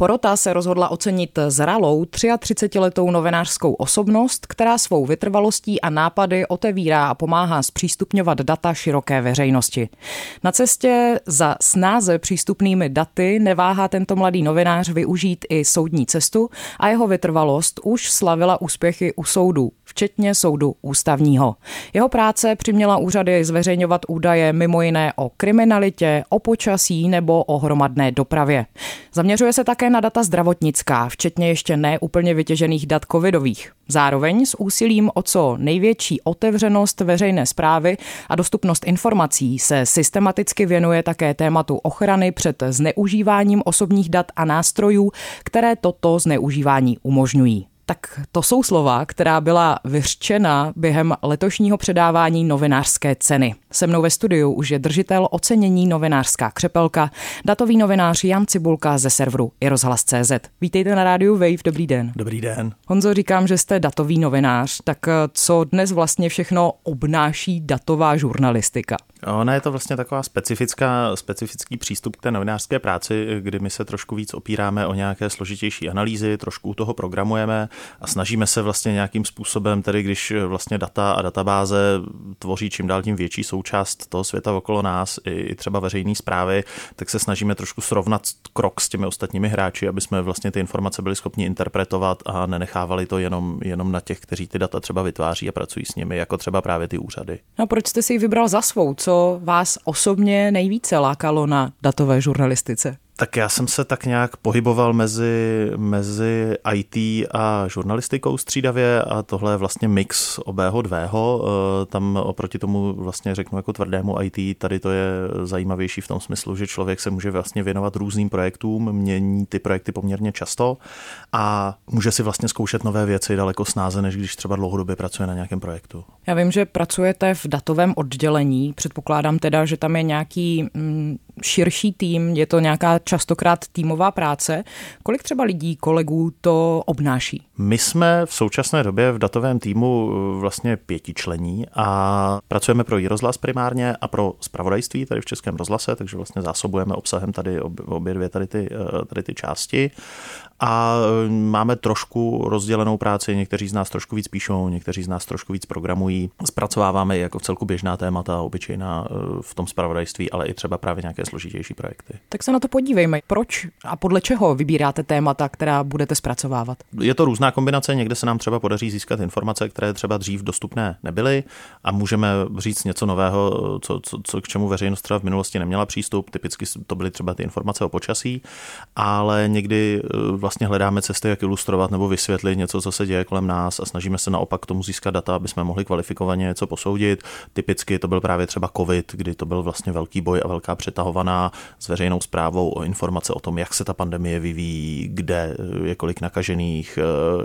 Porota se rozhodla ocenit zralou 33-letou novinářskou osobnost, která svou vytrvalostí a nápady otevírá a pomáhá zpřístupňovat data široké veřejnosti. Na cestě za snáze přístupnými daty neváhá tento mladý novinář využít i soudní cestu a jeho vytrvalost už slavila úspěchy u soudu, včetně soudu ústavního. Jeho práce přiměla úřady zveřejňovat údaje mimo jiné o kriminalitě, o počasí nebo o hromadné dopravě. Zaměřuje se také na data zdravotnická, včetně ještě neúplně vytěžených dat covidových. Zároveň s úsilím o co největší otevřenost veřejné zprávy a dostupnost informací se systematicky věnuje také tématu ochrany před zneužíváním osobních dat a nástrojů, které toto zneužívání umožňují. Tak to jsou slova, která byla vyřčena během letošního předávání novinářské ceny. Se mnou ve studiu už je držitel ocenění novinářská křepelka, datový novinář Jan Cibulka ze serveru iRozhlas.cz. Vítejte na rádiu Wave, dobrý den. Dobrý den. Honzo, říkám, že jste datový novinář, tak co dnes vlastně všechno obnáší datová žurnalistika? Ona je to vlastně taková specifická, specifický přístup k té novinářské práci, kdy my se trošku víc opíráme o nějaké složitější analýzy, trošku u toho programujeme a snažíme se vlastně nějakým způsobem, tedy když vlastně data a databáze tvoří čím dál tím větší součást toho světa okolo nás, i třeba veřejné zprávy, tak se snažíme trošku srovnat krok s těmi ostatními hráči, aby jsme vlastně ty informace byli schopni interpretovat a nenechávali to jenom, jenom na těch, kteří ty data třeba vytváří a pracují s nimi, jako třeba právě ty úřady. No proč jste si ji vybral za svou? Co vás osobně nejvíce lákalo na datové žurnalistice? Tak já jsem se tak nějak pohyboval mezi, mezi IT a žurnalistikou střídavě a tohle je vlastně mix obého dvého. Eh, tam oproti tomu vlastně řeknu jako tvrdému IT, tady to je zajímavější v tom smyslu, že člověk se může vlastně věnovat různým projektům, mění ty projekty poměrně často a může si vlastně zkoušet nové věci daleko snáze, než když třeba dlouhodobě pracuje na nějakém projektu. Já vím, že pracujete v datovém oddělení, předpokládám teda, že tam je nějaký mm, širší tým, je to nějaká častokrát týmová práce. Kolik třeba lidí, kolegů to obnáší? My jsme v současné době v datovém týmu eh, vlastně pětičlení a pracujeme pro rozhlas primárně a pro spravodajství tady v Českém rozhlase, takže vlastně zásobujeme obsahem tady obě dvě tady ty, eh, tady ty části a e, máme trošku rozdělenou práci, někteří z nás trošku víc píšou, někteří z nás trošku víc programují. Zpracováváme jako v celku běžná témata, obyčejná e, v tom spravodajství, ale i třeba právě nějaké složitější projekty. Tak se na to podívejme. Proč a podle čeho vybíráte témata, která budete zpracovávat? Je to různá kombinace, někde se nám třeba podaří získat informace, které třeba dřív dostupné nebyly a můžeme říct něco nového, co, co, co k čemu veřejnost třeba v minulosti neměla přístup. Typicky to byly třeba ty informace o počasí, ale někdy vlastně vlastně hledáme cesty, jak ilustrovat nebo vysvětlit něco, co se děje kolem nás a snažíme se naopak k tomu získat data, aby jsme mohli kvalifikovaně něco posoudit. Typicky to byl právě třeba COVID, kdy to byl vlastně velký boj a velká přetahovaná s veřejnou zprávou o informace o tom, jak se ta pandemie vyvíjí, kde je kolik nakažených,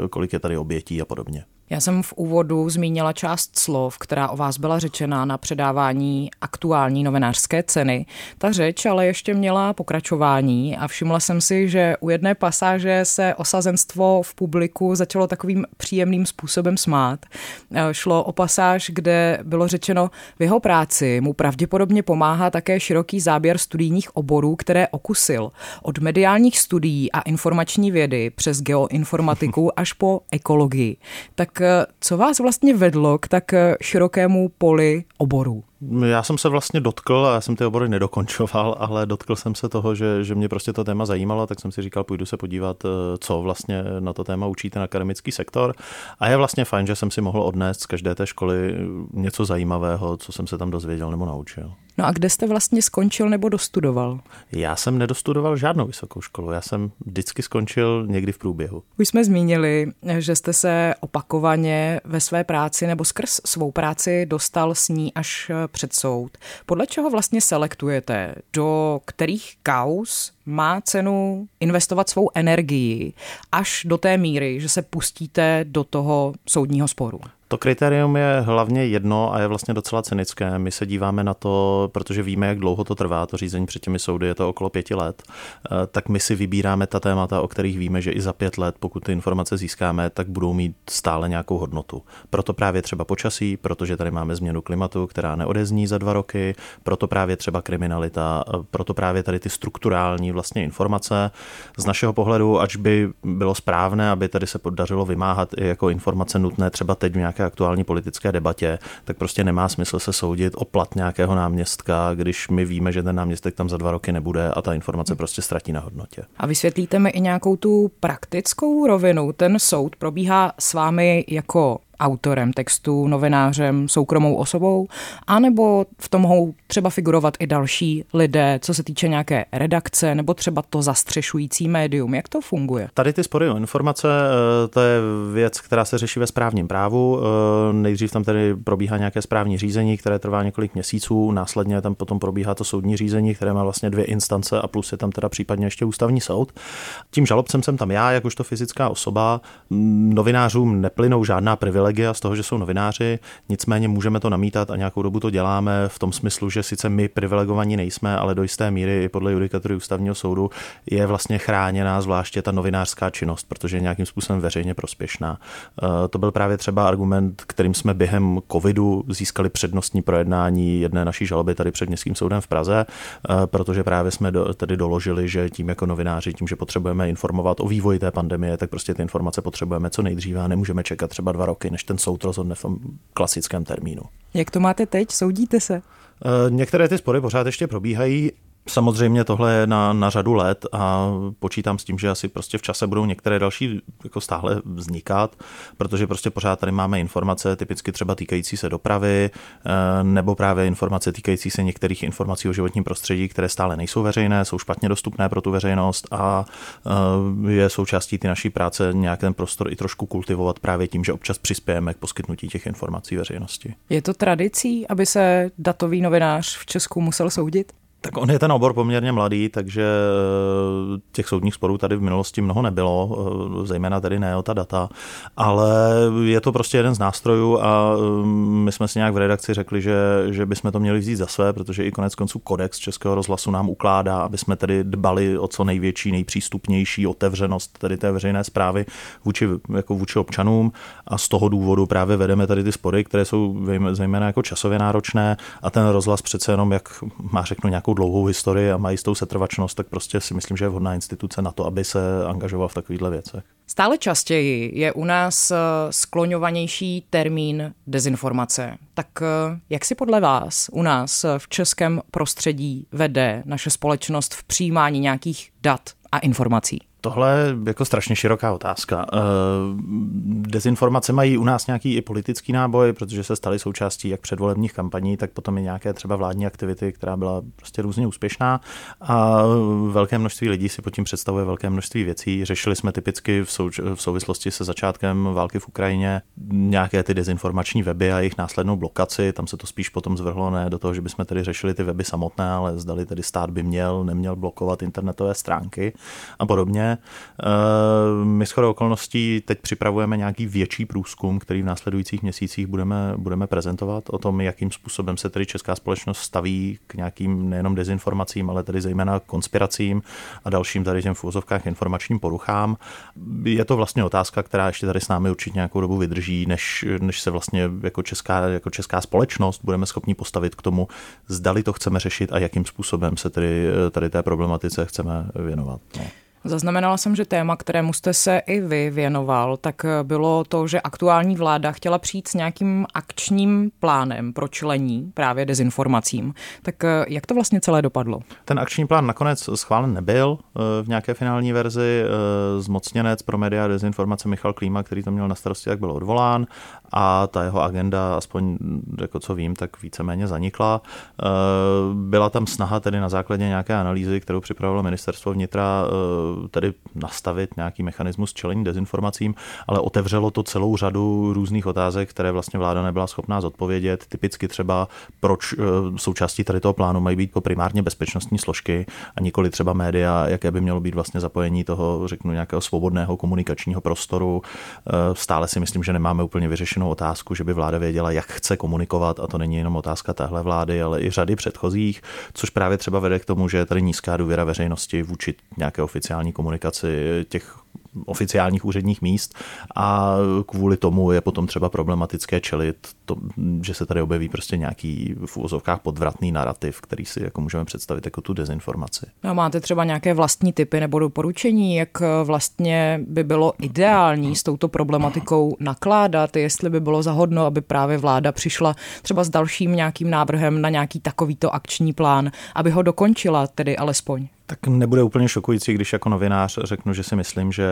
kolik je tady obětí a podobně. Já jsem v úvodu zmínila část slov, která o vás byla řečena na předávání aktuální novinářské ceny. Ta řeč ale ještě měla pokračování a všimla jsem si, že u jedné pasáže se osazenstvo v publiku začalo takovým příjemným způsobem smát. E, šlo o pasáž, kde bylo řečeno, v jeho práci mu pravděpodobně pomáhá také široký záběr studijních oborů, které okusil. Od mediálních studií a informační vědy přes geoinformatiku až po ekologii. Tak co vás vlastně vedlo k tak eh, širokému poli oborů? Já jsem se vlastně dotkl, a já jsem ty obory nedokončoval, ale dotkl jsem se toho, že, že mě prostě to téma zajímalo, tak jsem si říkal, půjdu se podívat, eh, co vlastně na to téma učí ten akademický sektor. A je vlastně fajn, že jsem si mohl odnést z každé té školy něco zajímavého, co jsem se tam dozvěděl nebo naučil. No a kde jste vlastně skončil nebo dostudoval? Já jsem nedostudoval žádnou vysokou školu, já jsem vždycky skončil někdy v průběhu. Už jsme zmínili, že jste se opakovaně ve své práci nebo skrz svou práci dostal s ní až před soud. Podle čeho vlastně selektujete, do kterých kaus má cenu investovat svou energii až do té míry, že se pustíte do toho soudního sporu? To kritérium je hlavně jedno a je vlastně docela cynické. My se díváme na to, protože víme, jak dlouho to trvá, to řízení před těmi soudy, je to okolo pěti let, eh, tak my si vybíráme ta témata, o kterých víme, že i za pět let, pokud ty informace získáme, tak budou mít stále nějakou hodnotu. Proto právě třeba počasí, protože tady máme změnu klimatu, která neodezní za dva roky, proto právě třeba kriminalita, eh, proto právě tady ty strukturální vlastně informace. Z našeho pohledu, ač by bylo správné, aby tady se podařilo vymáhat i jako informace nutné třeba teď v nějaké aktuální politické debatě, tak prostě nemá smysl se soudit o plat nějakého náměstka, když my víme, že ten náměstek tam za dva roky nebude a ta informace prostě ztratí na hodnotě. A vysvětlíte mi i nějakou tu praktickou rovinu. Ten soud probíhá s vámi jako autorem textu, novinářem, soukromou osobou, anebo v tom mohou třeba figurovat i další lidé, co se týče nějaké redakce, nebo třeba to zastřešující médium. Jak to funguje? Tady ty spory o informace, eh, to je věc, která se řeší ve správním právu. Eh, nejdřív tam tedy probíhá nějaké správní řízení, které trvá několik měsíců, následně tam potom probíhá to soudní řízení, které má vlastně dvě instance a plus je tam teda případně ještě ústavní soud. Tím žalobcem jsem tam já, jakožto fyzická osoba. Novinářům neplynou žádná privilegia privilegia z toho, že jsou novináři, nicméně můžeme to namítat a nějakou dobu to děláme v tom smyslu, že sice my privilegovaní nejsme, ale do jisté míry i podle judikatury ústavního soudu je vlastně chráněná zvláště ta novinářská činnost, protože je nějakým způsobem veřejně prospěšná. Eh, to byl právě třeba argument, kterým jsme během covidu získali přednostní projednání jedné naší žaloby tady před Městským soudem v Praze, eh, protože právě jsme tedy doložili, že tím jako novináři, tím, že potřebujeme informovat o vývoji té pandemie, tak prostě ty informace potřebujeme co nejdříve a nemůžeme čekat třeba dva roky, než ten soud rozhodne v tom klasickém termínu. Jak to máte teď? Soudíte se? Eh, některé ty spory pořád ještě probíhají. Samozřejmě tohle je na, na řadu let a počítám s tím, že asi prostě v čase budou některé další jako stále vznikat, protože prostě pořád tady máme informace typicky třeba týkající se dopravy eh, nebo právě informace týkající se některých informací o životním prostředí, které stále nejsou veřejné, jsou špatně dostupné pro tu veřejnost a eh, je součástí ty naší práce nějak ten prostor i trošku kultivovat právě tím, že občas přispějeme k poskytnutí těch informací veřejnosti. Je to tradicí, aby se datový novinář v Česku musel soudit? Tak on je ten obor poměrně mladý, takže eh, těch soudních sporů tady v minulosti mnoho nebylo, eh, zejména tedy ne o ta data, ale je to prostě jeden z nástrojů a eh, my jsme si nějak v redakci řekli, že, že bychom to měli vzít za své, protože i konec konců kodex Českého rozhlasu nám ukládá, aby jsme tedy dbali o co největší, nejpřístupnější otevřenost tedy té veřejné zprávy vůči, jako vůči občanům. A z toho důvodu právě vedeme tady ty spory, které jsou zejména jako časově náročné. A ten rozhlas přece jenom, jak má řeknu nějakou dlouhou historii a má jistou setrvačnost, tak prostě si myslím, že je vhodná instituce na to, aby se angažoval v takovýchhle věcech. Stále častěji je u nás eh, skloňovanější termín dezinformace. Tak eh, jak si podle vás u nás eh, v českém prostředí vede naše společnost v přijímání nějakých dat a informací? Tohle je jako strašně široká otázka. Eh, dezinformace mají u nás nějaký i politický náboj, protože se staly součástí jak předvolebních kampaní, tak potom i nějaké třeba vládní aktivity, která byla prostě různě úspěšná a velké množství lidí si pod tím představuje velké množství věcí. Řešili jsme typicky v, sou- v souvislosti se začátkem války v Ukrajině nějaké ty dezinformační weby a jejich následnou blokaci. Tam se to spíš potom zvrhlo ne do toho, že bychom tedy řešili ty weby samotné, ale zdali tedy stát by měl, neměl blokovat internetové stránky a podobně. Eh, my shodou okolností teď připravujeme nějaký větší průzkum, který v následujících měsících budeme, budeme prezentovat o tom, jakým způsobem se tedy česká společnost staví k nějakým nejenom dezinformacím, ale tedy zejména konspiracím a dalším tady těm v informačním poruchám. Je to vlastně otázka, která ještě tady s námi určitě nějakou dobu vydrží, než, než se vlastně jako česká, jako česká společnost budeme schopni postavit k tomu, zdali to chceme řešit a jakým způsobem se tedy tady té problematice chceme věnovat. No. Zaznamenala jsem, že téma, kterému jste se i vy věnoval, tak bylo to, že aktuální vláda chtěla přijít s nějakým akčním plánem pro člení právě dezinformacím. Tak eh, jak to vlastně celé dopadlo? Ten akční plán nakonec schválen nebyl eh, v nějaké finální verzi. Eh, zmocněnec pro média dezinformace Michal Klíma, který to měl na starosti, tak byl odvolán a ta jeho agenda, aspoň jako co vím, tak víceméně zanikla. Byla tam snaha tedy na základě nějaké analýzy, kterou připravilo ministerstvo vnitra tedy nastavit nějaký mechanismus čelení dezinformacím, ale otevřelo to celou řadu různých otázek, které vlastně vláda nebyla schopná zodpovědět. Typicky třeba, proč eh, součástí tady toho plánu mají být primárně bezpečnostní složky a nikoli třeba média, jaké by mělo být vlastně zapojení toho, řeknu, nějakého svobodného komunikačního prostoru. Stále si myslím, že nemáme úplně vyřešenou otázku, že by vláda věděla, jak chce komunikovat a to není jenom otázka téhle vlády, ale i řady předchozích, což právě třeba vede k tomu, že je tady nízká důvěra veřejnosti vůči nějaké oficiální komunikaci těch oficiálních úředních míst a kvůli tomu je potom třeba problematické čelit, to, že se tady objeví prostě nějaký v úvozovkách podvratný narrativ, který si jako můžeme představit jako tu dezinformaci. No, máte třeba nějaké vlastní typy nebo doporučení, jak vlastně by bylo ideální s touto problematikou nakládat, jestli by bylo zahodno, aby právě vláda přišla třeba s dalším nějakým návrhem na nějaký takovýto akční plán, aby ho dokončila tedy alespoň. Tak nebude úplně šokující, když jako novinář řeknu, že si myslím, že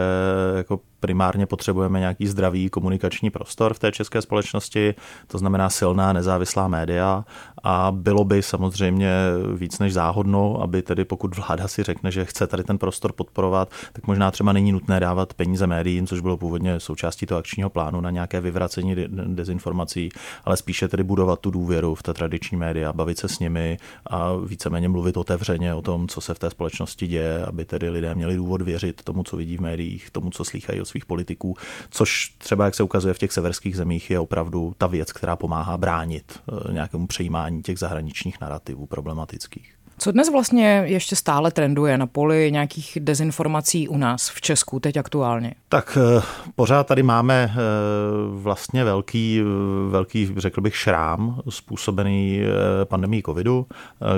jako primárně potřebujeme nějaký zdravý komunikační prostor v té české společnosti, to znamená silná nezávislá média. A bylo by samozřejmě víc než záhodno, aby tedy pokud vláda si řekne, že chce tady ten prostor podporovat, tak možná třeba není nutné dávat peníze médiím, což bylo původně součástí toho akčního plánu na nějaké vyvracení dezinformací, ale spíše tedy budovat tu důvěru v té tradiční média, bavit se s nimi a víceméně mluvit otevřeně o tom, co se v té společnosti děje, aby tedy lidé měli důvod věřit tomu, co vidí v médiích, tomu, co slýchají od svých politiků, což třeba, jak se ukazuje v těch severských zemích, je opravdu ta věc, která pomáhá bránit eh, nějakému přejímání těch zahraničních narrativů problematických. Co dnes vlastně ještě stále trenduje na poli nějakých dezinformací u nás v Česku teď aktuálně? Tak eh, pořád tady máme eh, vlastně velký, eh, velký, řekl bych, šrám způsobený pandemí covidu,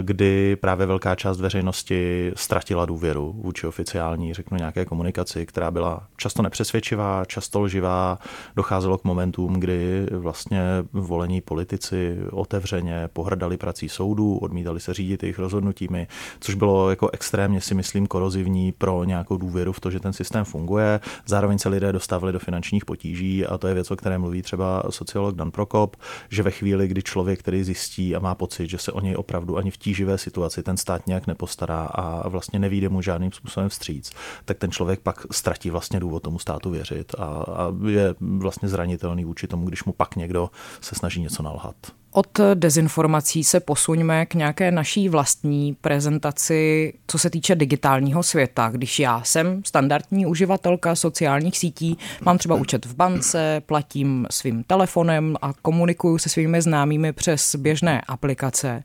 kdy právě velká část veřejnosti ztratila důvěru vůči oficiální, řeknu, nějaké komunikaci, která byla často nepřesvědčivá, často lživá. Docházelo k momentům, kdy vlastně volení politici otevřeně pohrdali prací soudů, odmítali se řídit jejich rozhodnutí rozhodnutími, což bylo jako extrémně si myslím korozivní pro nějakou důvěru v to, že ten systém funguje. Zároveň se lidé dostávali do finančních potíží a to je věc, o které mluví třeba sociolog Dan Prokop, že ve chvíli, kdy člověk, který zjistí a má pocit, že se o něj opravdu ani v tíživé situaci ten stát nějak nepostará a vlastně nevíde mu žádným způsobem vstříc, tak ten člověk pak ztratí vlastně důvod tomu státu věřit a, a je vlastně zranitelný vůči tomu, když mu pak někdo se snaží něco nalhat. Od dezinformací se posuňme k nějaké naší vlastní prezentaci, co se týče digitálního světa. Když já jsem standardní uživatelka sociálních sítí, mám třeba účet v bance, platím svým telefonem a komunikuju se svými známými přes běžné aplikace.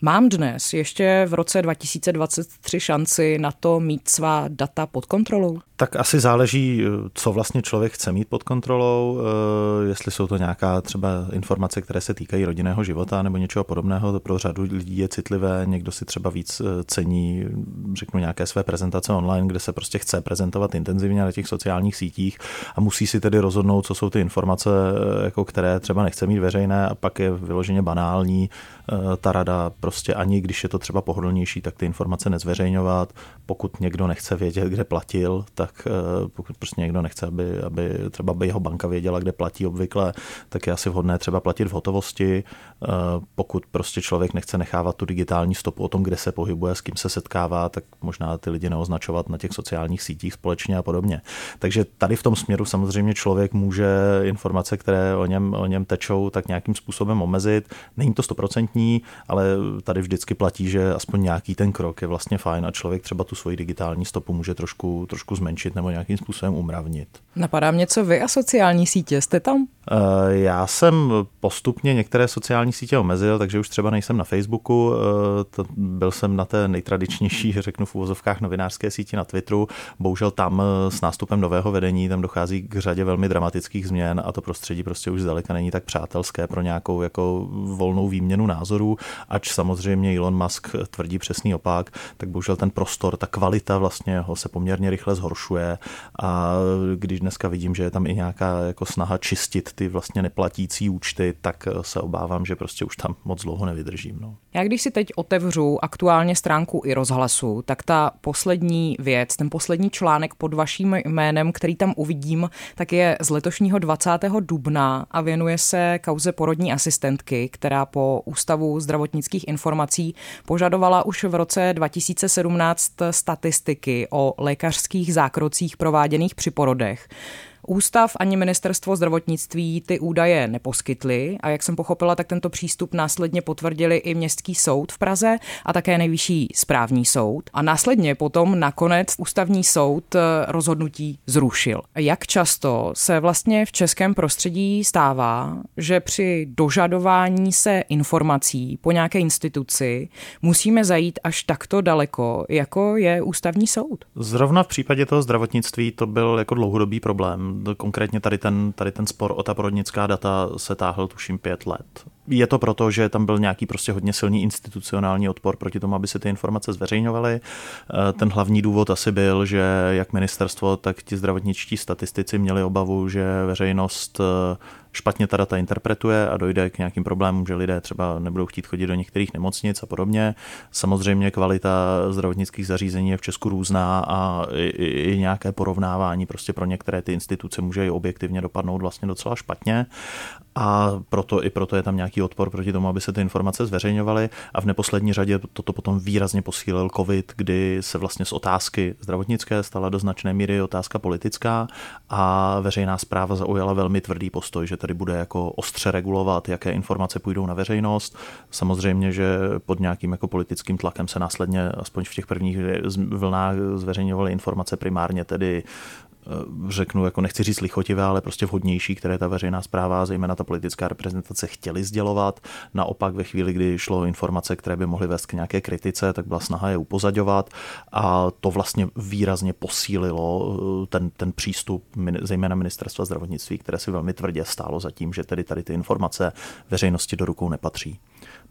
Mám dnes ještě v roce 2023 šanci na to mít svá data pod kontrolou? Tak asi záleží, co vlastně člověk chce mít pod kontrolou, eh, jestli jsou to nějaká třeba informace, které se týkají rodinného života nebo něčeho podobného, to pro řadu lidí je citlivé, někdo si třeba víc eh, cení, řeknu, nějaké své prezentace online, kde se prostě chce prezentovat intenzivně na těch sociálních sítích a musí si tedy rozhodnout, co jsou ty informace, eh, jako které třeba nechce mít veřejné a pak je vyloženě banální ta rada prostě ani když je to třeba pohodlnější, tak ty informace nezveřejňovat. Pokud někdo nechce vědět, kde platil, tak eh, pokud prostě někdo nechce, aby, aby třeba by jeho banka věděla, kde platí obvykle, tak je asi vhodné třeba platit v hotovosti. Eh, pokud prostě člověk nechce nechávat tu digitální stopu o tom, kde se pohybuje, s kým se setkává, tak možná ty lidi neoznačovat na těch sociálních sítích společně a podobně. Takže tady v tom směru samozřejmě člověk může informace, které o něm, o něm tečou, tak nějakým způsobem omezit. Není to stoprocentní, ale tady vždycky platí, že aspoň nějaký ten krok je vlastně fajn a člověk třeba tu svoji digitální stopu může trošku, trošku zmenšit nebo nějakým způsobem umravnit. Napadá mě, co vy a sociální sítě, jste tam? Eh, já jsem postupně některé sociální sítě omezil, takže už třeba nejsem na Facebooku, eh, byl jsem na té nejtradičnější, řeknu v úvozovkách novinářské síti na Twitteru. Bohužel tam eh, s nástupem nového vedení tam dochází k řadě velmi dramatických změn a to prostředí prostě už zdaleka není tak přátelské pro nějakou jako volnou výměnu názorů, ač samozřejmě Elon Musk tvrdí přesný opak, tak bohužel ten prostor, ta kvalita vlastně ho se poměrně rychle zhoršuje a když dneska vidím, že je tam i nějaká jako snaha čistit ty vlastně neplatící účty, tak se obávám, že prostě už tam moc dlouho nevydržím. No. Já když si teď otevřu aktuálně stránku i rozhlasu, tak ta poslední věc, ten poslední článek pod vaším jménem, který tam uvidím, tak je z letošního 20. dubna a věnuje se kauze porodní asistentky, která po Ústavu zdravotnických informací požadovala už v roce 2017 statistiky o lékařských zákrocích prováděných při porodech. Ústav ani ministerstvo zdravotnictví ty údaje neposkytly a jak jsem pochopila, tak tento přístup následně potvrdili i Městský soud v Praze a také nejvyšší správní soud. A následně potom nakonec ústavní soud eh, rozhodnutí zrušil. Jak často se vlastně v českém prostředí stává, že při dožadování se informací po nějaké instituci musíme zajít až takto daleko, jako je ústavní soud? Zrovna v případě toho zdravotnictví to byl jako dlouhodobý problém konkrétně tady ten, tady ten spor o ta porodnická data se táhl tuším pět let. Je to proto, že tam byl nějaký prostě hodně silný institucionální odpor proti tomu, aby se ty informace zveřejňovaly. Eh, ten hlavní důvod asi byl, že jak ministerstvo, tak ti zdravotničtí statistici měli obavu, že veřejnost eh, špatně ta data interpretuje a dojde k nějakým problémům, že lidé třeba nebudou chtít chodit do některých nemocnic a podobně. Samozřejmě kvalita zdravotnických zařízení je v Česku různá a i, i, nějaké porovnávání prostě pro některé ty instituce může i objektivně dopadnout vlastně docela špatně a proto i proto je tam nějaký odpor proti tomu, aby se ty informace zveřejňovaly a v neposlední řadě toto potom výrazně posílil covid, kdy se vlastně z otázky zdravotnické stala do značné míry otázka politická a veřejná zpráva zaujala velmi tvrdý postoj, že tady bude jako ostře regulovat, jaké informace půjdou na veřejnost. Samozřejmě, že pod nějakým jako politickým tlakem se následně, aspoň v těch prvních vlnách, zveřejňovaly informace primárně tedy řeknu, jako nechci říct lichotivé, ale prostě vhodnější, které ta veřejná zpráva, zejména ta politická reprezentace chtěli sdělovat. Naopak ve chvíli, kdy šlo informace, které by mohly vést k nějaké kritice, tak byla snaha je upozaďovat a to vlastně výrazně posílilo eh, ten, ten přístup zejména ministerstva zdravotnictví, které si velmi tvrdě stálo za tím, že tedy tady ty informace veřejnosti do rukou nepatří.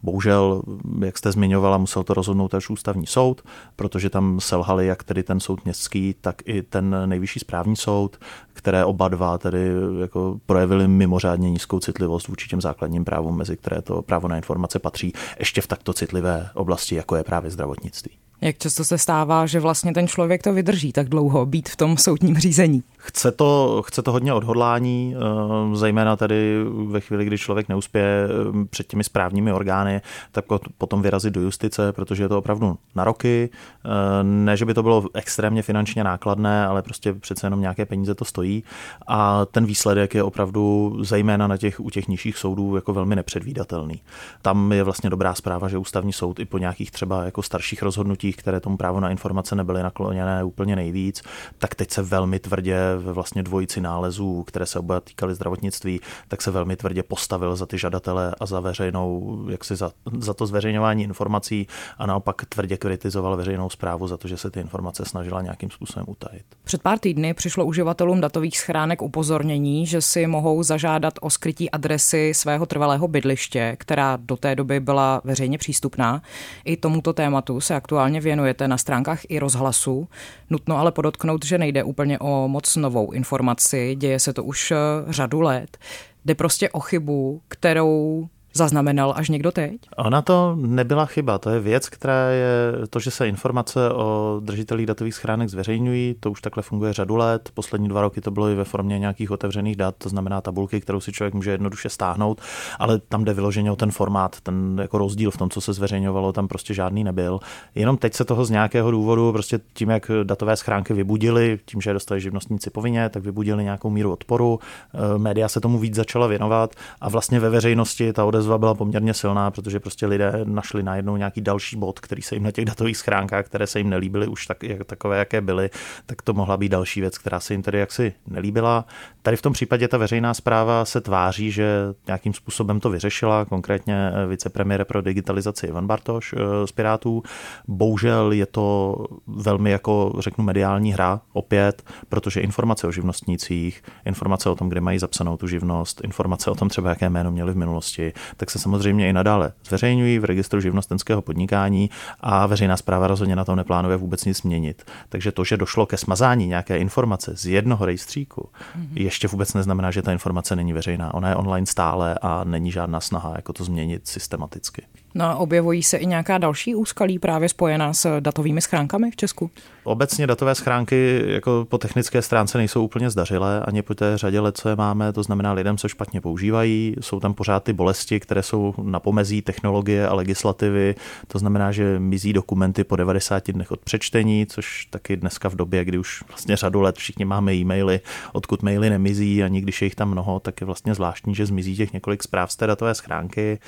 Bohužel, jak jste zmiňovala, musel to rozhodnout až ústavní soud, protože tam selhali jak tedy ten soud městský, tak i ten nejvyšší správní soud, které oba dva tedy jako projevili mimořádně nízkou citlivost vůči těm základním právům, mezi které to právo na informace patří, ještě v takto citlivé oblasti, jako je právě zdravotnictví. Jak často se stává, že vlastně ten člověk to vydrží tak dlouho, být v tom soudním řízení? Chce to, chce to hodně odhodlání, eh, zejména tedy ve chvíli, kdy člověk neuspěje eh, před těmi správními orgány, tak potom vyrazit do justice, protože je to opravdu na roky. Eh, ne, že by to bylo extrémně finančně nákladné, ale prostě přece jenom nějaké peníze to stojí. A ten výsledek je opravdu zejména na těch, u těch nižších soudů jako velmi nepředvídatelný. Tam je vlastně dobrá zpráva, že ústavní soud i po nějakých třeba jako starších rozhodnutích, které tomu právo na informace nebyly nakloněné úplně nejvíc, tak teď se velmi tvrdě ve vlastně dvojici nálezů, které se oba týkaly zdravotnictví, tak se velmi tvrdě postavil za ty žadatele a za veřejnou, jak si za, za to zveřejňování informací a naopak tvrdě kritizoval veřejnou zprávu za to, že se ty informace snažila nějakým způsobem utajit. Před pár týdny přišlo uživatelům datových schránek upozornění, že si mohou zažádat o skrytí adresy svého trvalého bydliště, která do té doby byla veřejně přístupná. I tomuto tématu se aktuálně věnujete na stránkách i rozhlasu. Nutno ale podotknout, že nejde úplně o moc novou informaci, děje se to už eh, řadu let. Jde prostě o chybu, kterou zaznamenal až někdo teď? Ona to nebyla chyba, to je věc, která je to, že se informace o držitelích datových schránek zveřejňují, to už takhle funguje řadu let. Poslední dva roky to bylo i ve formě nějakých otevřených dat, to znamená tabulky, kterou si člověk může jednoduše stáhnout, ale tam jde vyloženě o ten formát, ten jako rozdíl v tom, co se zveřejňovalo, tam prostě žádný nebyl. Jenom teď se toho z nějakého důvodu, prostě tím, jak datové schránky vybudili, tím, že je dostali živnostníci povinně, tak vybudili nějakou míru odporu. Eh, média se tomu víc začala věnovat a vlastně ve veřejnosti ta odezva odezva byla poměrně silná, protože prostě lidé našli najednou nějaký další bod, který se jim na těch datových schránkách, které se jim nelíbily už tak, jak, takové, jaké byly, tak to mohla být další věc, která se jim tedy jaksi nelíbila. Tady v tom případě ta veřejná zpráva se tváří, že nějakým způsobem to vyřešila, konkrétně vicepremiér pro digitalizaci Ivan Bartoš eh, z Pirátů. Bohužel je to velmi jako řeknu mediální hra opět, protože informace o živnostnících, informace o tom, kde mají zapsanou tu živnost, informace o tom třeba, jaké jméno měli v minulosti, tak se samozřejmě i nadále zveřejňují v registru živnostenského podnikání a veřejná zpráva rozhodně na tom neplánuje vůbec nic měnit. Takže to, že došlo ke smazání nějaké informace z jednoho rejstříku, mm-hmm. ještě vůbec neznamená, že ta informace není veřejná. Ona je online stále a není žádná snaha jako to změnit systematicky. No objevují se i nějaká další úskalí právě spojená s datovými schránkami v Česku? Obecně datové schránky jako po technické stránce nejsou úplně zdařilé, ani po té řadě let, co je máme, to znamená lidem se špatně používají, jsou tam pořád ty bolesti, které jsou na pomezí technologie a legislativy, to znamená, že mizí dokumenty po 90 dnech od přečtení, což taky dneska v době, kdy už vlastně řadu let všichni máme e-maily, odkud maily nemizí a když je jich tam mnoho, tak je vlastně zvláštní, že zmizí těch několik zpráv z té datové schránky.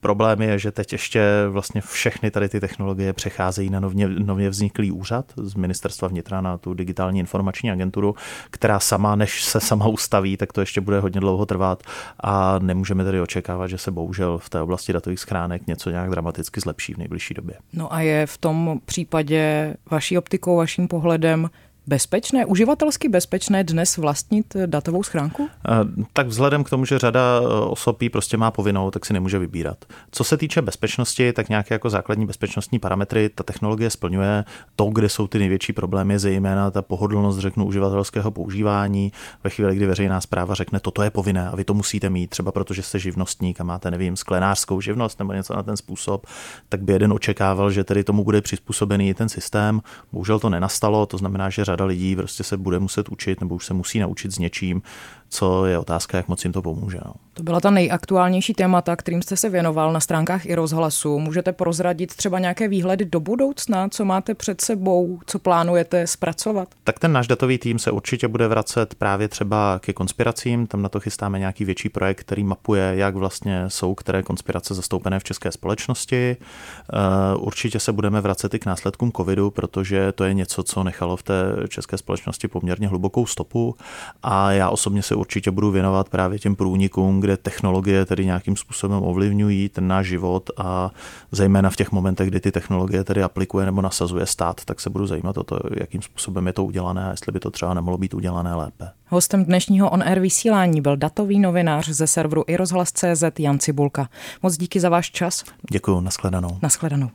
Problém je, že teď ještě vlastně všechny tady ty technologie přecházejí na nově, nově vzniklý úřad z ministerstva vnitra na tu digitální informační agenturu, která sama, než se sama ustaví, tak to ještě bude hodně dlouho trvat a nemůžeme tedy očekávat, že se bohužel v té oblasti datových schránek něco nějak dramaticky zlepší v nejbližší době. No a je v tom případě vaší optikou, vaším pohledem bezpečné, uživatelsky bezpečné dnes vlastnit datovou schránku? Tak vzhledem k tomu, že řada e, osob prostě má povinnou, tak si nemůže vybírat. Co se týče bezpečnosti, tak nějaké jako základní bezpečnostní parametry ta technologie splňuje. To, kde jsou ty největší problémy, zejména ta pohodlnost, řeknu, uživatelského používání. Ve chvíli, kdy veřejná zpráva řekne, toto je povinné a vy to musíte mít, třeba protože jste živnostník a máte, nevím, sklenářskou živnost nebo něco na ten způsob, tak by jeden očekával, že tedy tomu bude přizpůsobený ten systém. Bohužel to nenastalo, to znamená, že řada řada lidí prostě se bude muset učit nebo už se musí naučit s něčím, co je otázka, jak moc jim to pomůže. No. To byla ta nejaktuálnější témata, kterým jste se věnoval na stránkách i rozhlasu. Můžete prozradit třeba nějaké výhledy do budoucna, co máte před sebou, co plánujete zpracovat? Tak ten náš datový tým se určitě bude vracet právě třeba ke konspiracím. Tam na to chystáme nějaký větší projekt, který mapuje, jak vlastně jsou které konspirace zastoupené v české společnosti. Eh, určitě se budeme vracet i k následkům covidu, protože to je něco, co nechalo v té české společnosti poměrně hlubokou stopu a já osobně se určitě budu věnovat právě těm průnikům, kde technologie tedy nějakým způsobem ovlivňují ten náš život a zejména v těch momentech, kdy ty technologie tedy aplikuje nebo nasazuje stát, tak se budu zajímat o to, jakým způsobem je to udělané a jestli by to třeba nemohlo být udělané lépe. Hostem dnešního on-air vysílání byl datový novinář ze serveru i rozhlas.cz Jan Cibulka. Moc díky za váš čas. Děkuji, nashledanou. Nashledanou.